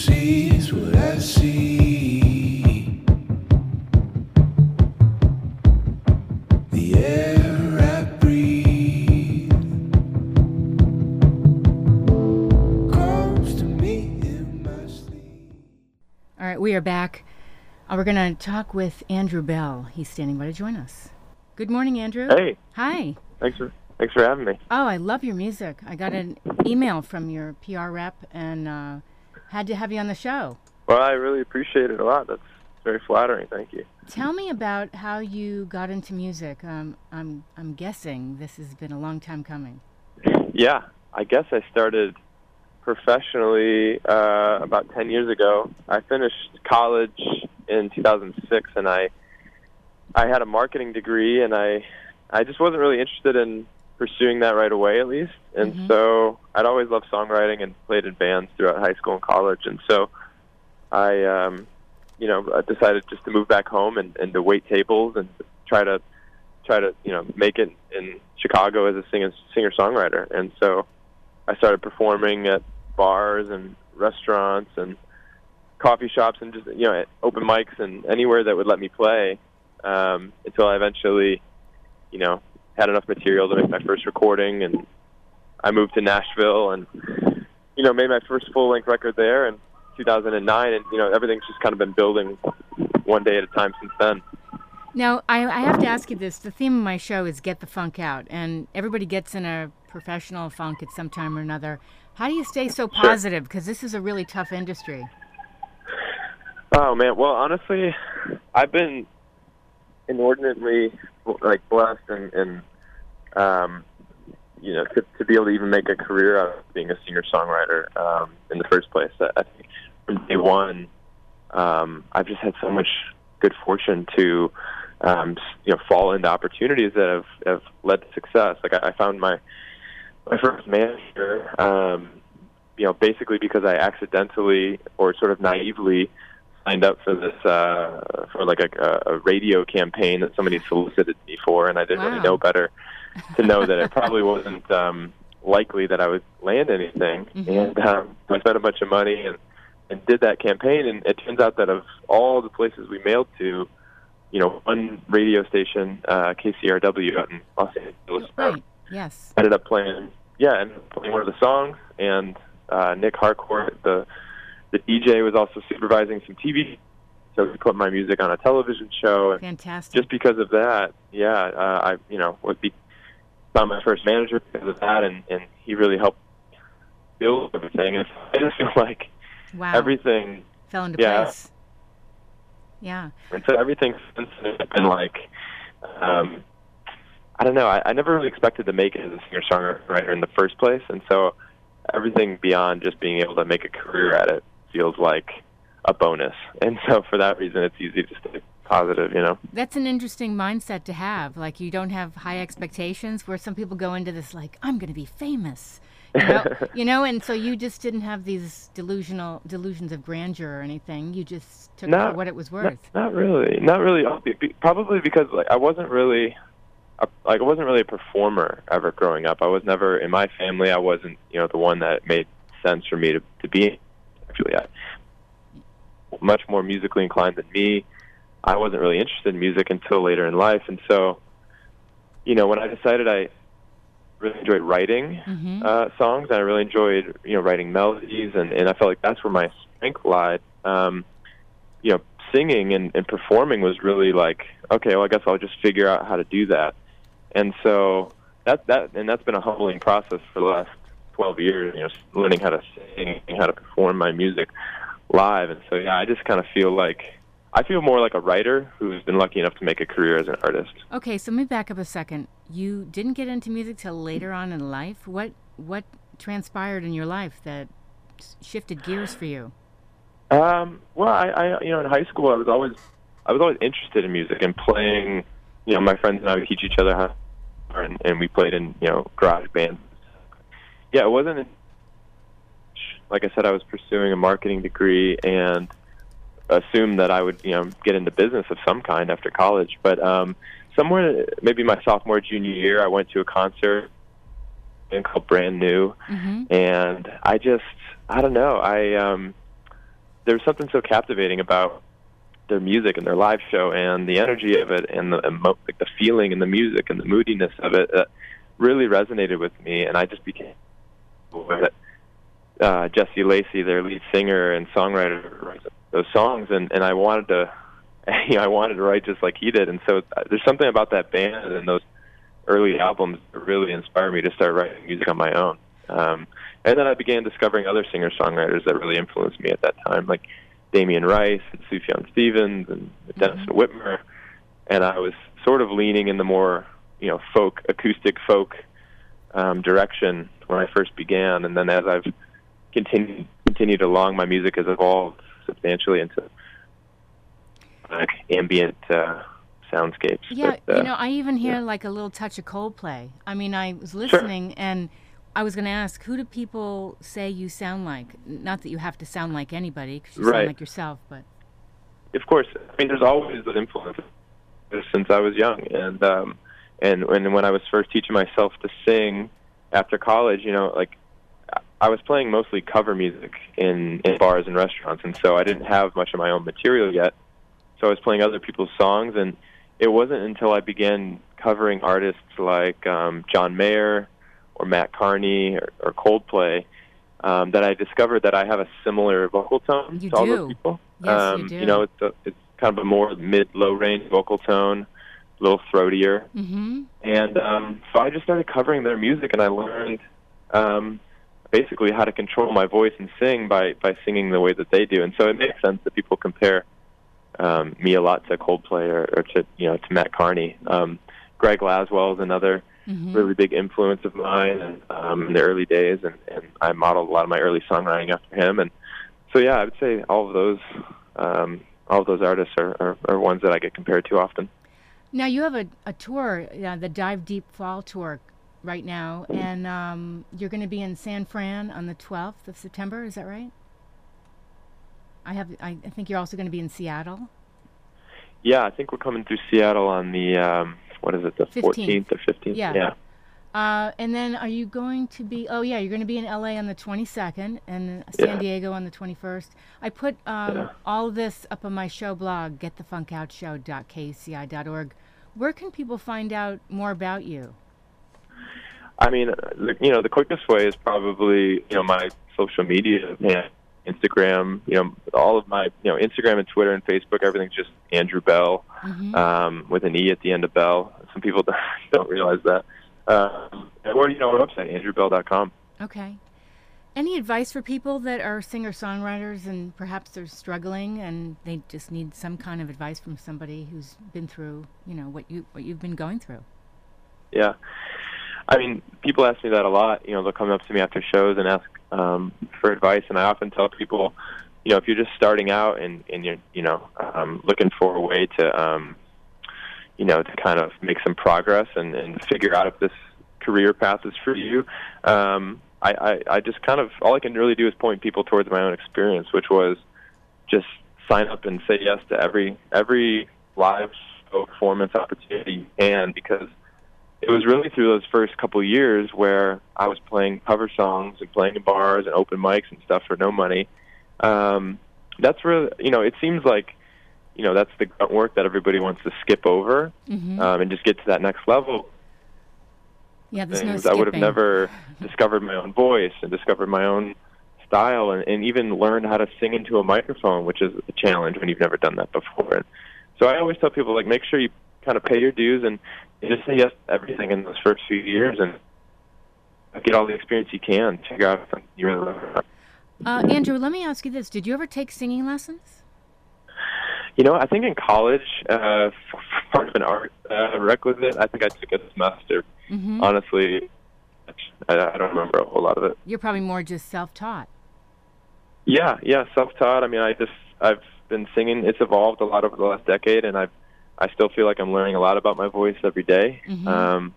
see is what I see. The air I breathe comes to me in my sleep. All right, we are back. Uh, we're going to talk with Andrew Belle. He's standing by to join us. Good morning, Andrew. Hey, Hi. thanks for thanks for having me. Oh, I love your music. I got an email from your PR rep and uh, had to have you on the show. Well, I really appreciate it a lot. That's very flattering. Thank you. Tell me about how you got into music. Um, I'm I'm guessing this has been a long time coming. Yeah, I guess I started professionally uh, about ten years ago. I finished college in 2006, and I I had a marketing degree, and I I just wasn't really interested in pursuing that right away, at least. And Mhm. so I'd always loved songwriting and played in bands throughout high school and college, and so I um, you know I decided just to move back home and, and to wait tables and try to try to you know make it in Chicago as a singer singer songwriter. And so I started performing at bars and restaurants and coffee shops and just you know at open mics and anywhere that would let me play um, until I eventually you know had enough material to make my first recording and I moved to Nashville and you know made my first full length record there in 2009 and you know everything's just kind of been building one day at a time since then. Now, I, I have to ask you this. The theme of my show is Get the Funk Out, and everybody gets in a professional funk at some time or another. How do you stay so positive? Because this is a really tough industry. Oh man, well honestly, I've been inordinately like blessed and, and um, you know to, to be able to even make a career out of being a singer songwriter um, in the first place. I think from day one, um, I've just had so much good fortune to um, you know fall into opportunities that have, have led to success. Like I, I found my my first manager, um, you know, basically because I accidentally or sort of naively signed up for this uh, for like a, a radio campaign that somebody solicited me for, and I didn't Wow. really know better to know that it probably wasn't um, likely that I would land anything. Mhm. And um, I spent a bunch of money and and did that campaign, and it turns out that of all the places we mailed to, you know, one radio station, uh, KCRW out in Los Angeles, um, Right. Yes. ended up playing yeah and playing one of the songs and uh nic harcourt the the dj was also supervising some tv so he put my music on a television show and Fantastic. just because of that yeah uh, i you know would be found my first manager because of that and and he really helped build everything and i just feel like wow. everything Fell into yeah. place. Yeah. And so everything since has been like, um, I don't know. I, I never really expected to make it as a singer songwriter writer in the first place, and so everything beyond just being able to make a career at it feels like a bonus. And so for that reason, it's easy to stay positive. You know. That's an interesting mindset to have. Like you don't have high expectations where some people go into this like I'm going to be famous. You know, you know, and so you just didn't have these delusional delusions of grandeur or anything. You just took it for what it was worth. not really. Not really. Be- be- Probably because like I wasn't really, a, like I wasn't really a performer ever growing up. I was never in my family. I wasn't, you know, the one that made sense for me to to be. I, much more musically inclined than me. I wasn't really interested in music until later in life, and so, you know, when I decided I really enjoyed writing hmm uh, songs, and I really enjoyed you know writing melodies, and and I felt like that's where my strength lied. Um, you know, singing and, and performing was really like, okay, well, I guess I'll just figure out how to do that. And so that that and that's been a humbling process for the last twelve years. You know, learning how to sing, how to perform my music live, and so yeah, I just kind of feel like. I feel more like a writer who's been lucky enough to make a career as an artist. Okay, so let me back up a second. You didn't get into music till later on in life. What what transpired in your life that shifted gears for you? Um, well, I, I, you know, in high school, I was always, I was always interested in music and playing. You know, my friends and I would teach each other how, and, and we played in, you know, garage bands. Yeah, it wasn't. Like I said, I was pursuing a marketing degree and assumed that I would, you know, get into business of some kind after college. But um, somewhere, maybe my sophomore, junior year, I went to a concert called Brand New. Hmm and I just I don't know. I um there was something so captivating about their music and their live show and the energy of it and the emo- like the feeling and the music and the moodiness of it that really resonated with me. And I just became aware that uh, Jesse Lacey, their lead singer and songwriter, writes those songs, and and I wanted to, you know, I wanted to write just like he did, and so uh, there's something about that band and those early albums that really inspired me to start writing music on my own. Um, and then I began discovering other singer songwriters that really influenced me at that time, like Damien Rice and Sufjan Stevens and Denison Witmer, and I was sort of leaning in the more you know folk acoustic folk um, direction when I first began, and then as I've continued continued along, my music has evolved substantially into like ambient uh, soundscapes. Yeah, But, uh, you know, I even hear yeah. like a little touch of Coldplay. I mean, I was listening and I was going to ask, who do people say you sound like? Not that you have to sound like anybody, because you sound Right. like yourself, but of course, I mean, there's always an influence since I was young, and um, and and when I was first teaching myself to sing after college, you know, like I was playing mostly cover music in in bars and restaurants, and so I didn't have much of my own material yet. So I was playing other people's songs, and it wasn't until I began covering artists like um, John Mayer or Matt Kearney or, or Coldplay um, that I discovered that I have a similar vocal tone You to all those people. Yes, you um, do. know, it's a, it's kind of a more mid-low range vocal tone, a little throatier, hmm and um, so I just started covering their music, and I learned um, basically how to control my voice and sing by by singing the way that they do. And so it makes sense that people compare um, me a lot to Coldplay or, or to you know to Matt Kearney. Um, Greg Laswell is another hmm really big influence of mine and, um, in the early days, and, and I modeled a lot of my early songwriting after him. And so, yeah, I would say all of those, um, all of those artists are, are, are ones that I get compared to often. Now you have a, a tour, uh, the Dive Deep Fall Tour, right now, and um, you're going to be in San Fran on the 12th of September. Is that right? I have. I, I think you're also going to be in Seattle. Yeah, I think we're coming through Seattle on the um, what is it, the 15th. 14th or 15th? Yeah. yeah. Uh, and then are you going to be? Oh yeah, you're going to be in LA on the 22nd and San Yeah. Diego on the 21st. I put um, Yeah. all this up on my show blog, getthefunkoutshow.kci.org. Where can people find out more about you? I mean, the- you know, the quickest way is probably you know my social media, yeah, Instagram. You know, all of my you know Instagram and Twitter and Facebook. Everything's just Andrew Belle hmm um, with an e at the end of Belle. Some people don't, don't realize that. Um, or you know our website andrewbelle.com. Okay. Any advice for people that are singer songwriters and perhaps they're struggling and they just need some kind of advice from somebody who's been through, you know, what you what you've been going through? Yeah. I mean, people ask me that a lot. You know, they'll come up to me after shows and ask um, for advice, and I often tell people, you know, if you're just starting out and, and you're, you know, um, looking for a way to, um, you know, to kind of make some progress and, and figure out if this career path is for you, um, I, I, I just kind of all I can really do is point people towards my own experience, which was just sign up and say yes to every every live performance opportunity can because it was really through those first couple years where I was playing cover songs and playing in bars and open mics and stuff for no money. Um, that's really, you know, it seems like, you know, that's the grunt work that everybody wants to skip over hmm um, and just get to that next level. yeah, there's no skipping. I would have never discovered my own voice and discovered my own style and, and even learned how to sing into a microphone, which is a challenge when you've never done that before. And so I always tell people, like, make sure you kind of pay your dues and, just say yes to everything in those first few years and get all the experience you can. Figure out something you really love. Uh, Andrew, let me ask you this: Did you ever take singing lessons? You know, I think in college, uh, part of an art uh, requisite, I think I took a semester. hmm Honestly, I, I don't remember a whole lot of it. You're probably more just self-taught. Yeah, yeah, self-taught. I mean, I just I've been singing. It's evolved a lot over the last decade, and I I still feel like I'm learning a lot about my voice every day. Mhm. Um,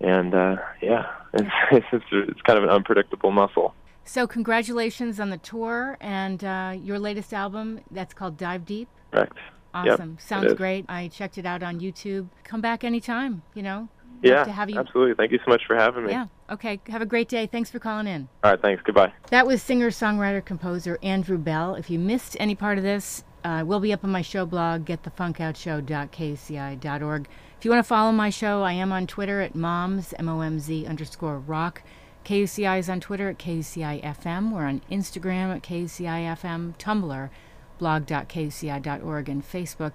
and uh, yeah, it's, it's it's kind of an unpredictable muscle. So, congratulations on the tour and uh, your latest album. That's called Dive Deep. Correct. Awesome. it Sounds great. I checked it out on YouTube. Come back anytime, you know? Yeah, to have you. absolutely. Thank you so much for having me. Yeah. Okay. Have a great day. Thanks for calling in. All right, thanks. Goodbye. That was singer, songwriter, composer Andrew Belle. If you missed any part of this, uh, will be up on my show blog, getthefunkoutshow.kci.org. If you want to follow my show, I am on Twitter at moms, M-O-M-Z underscore rock. KUCI is on Twitter at KUCI-FM. We're on Instagram at KUCI-FM, Tumblr, blog.kuci.org, and Facebook,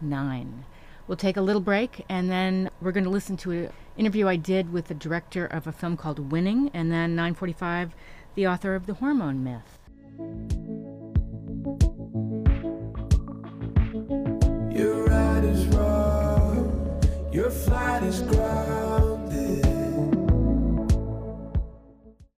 KUCI889. We'll take a little break, and then we're going to listen to an interview I did with the director of a film called Winning, and then 9:45, the author of The Hormone Myth. Your flight is grass.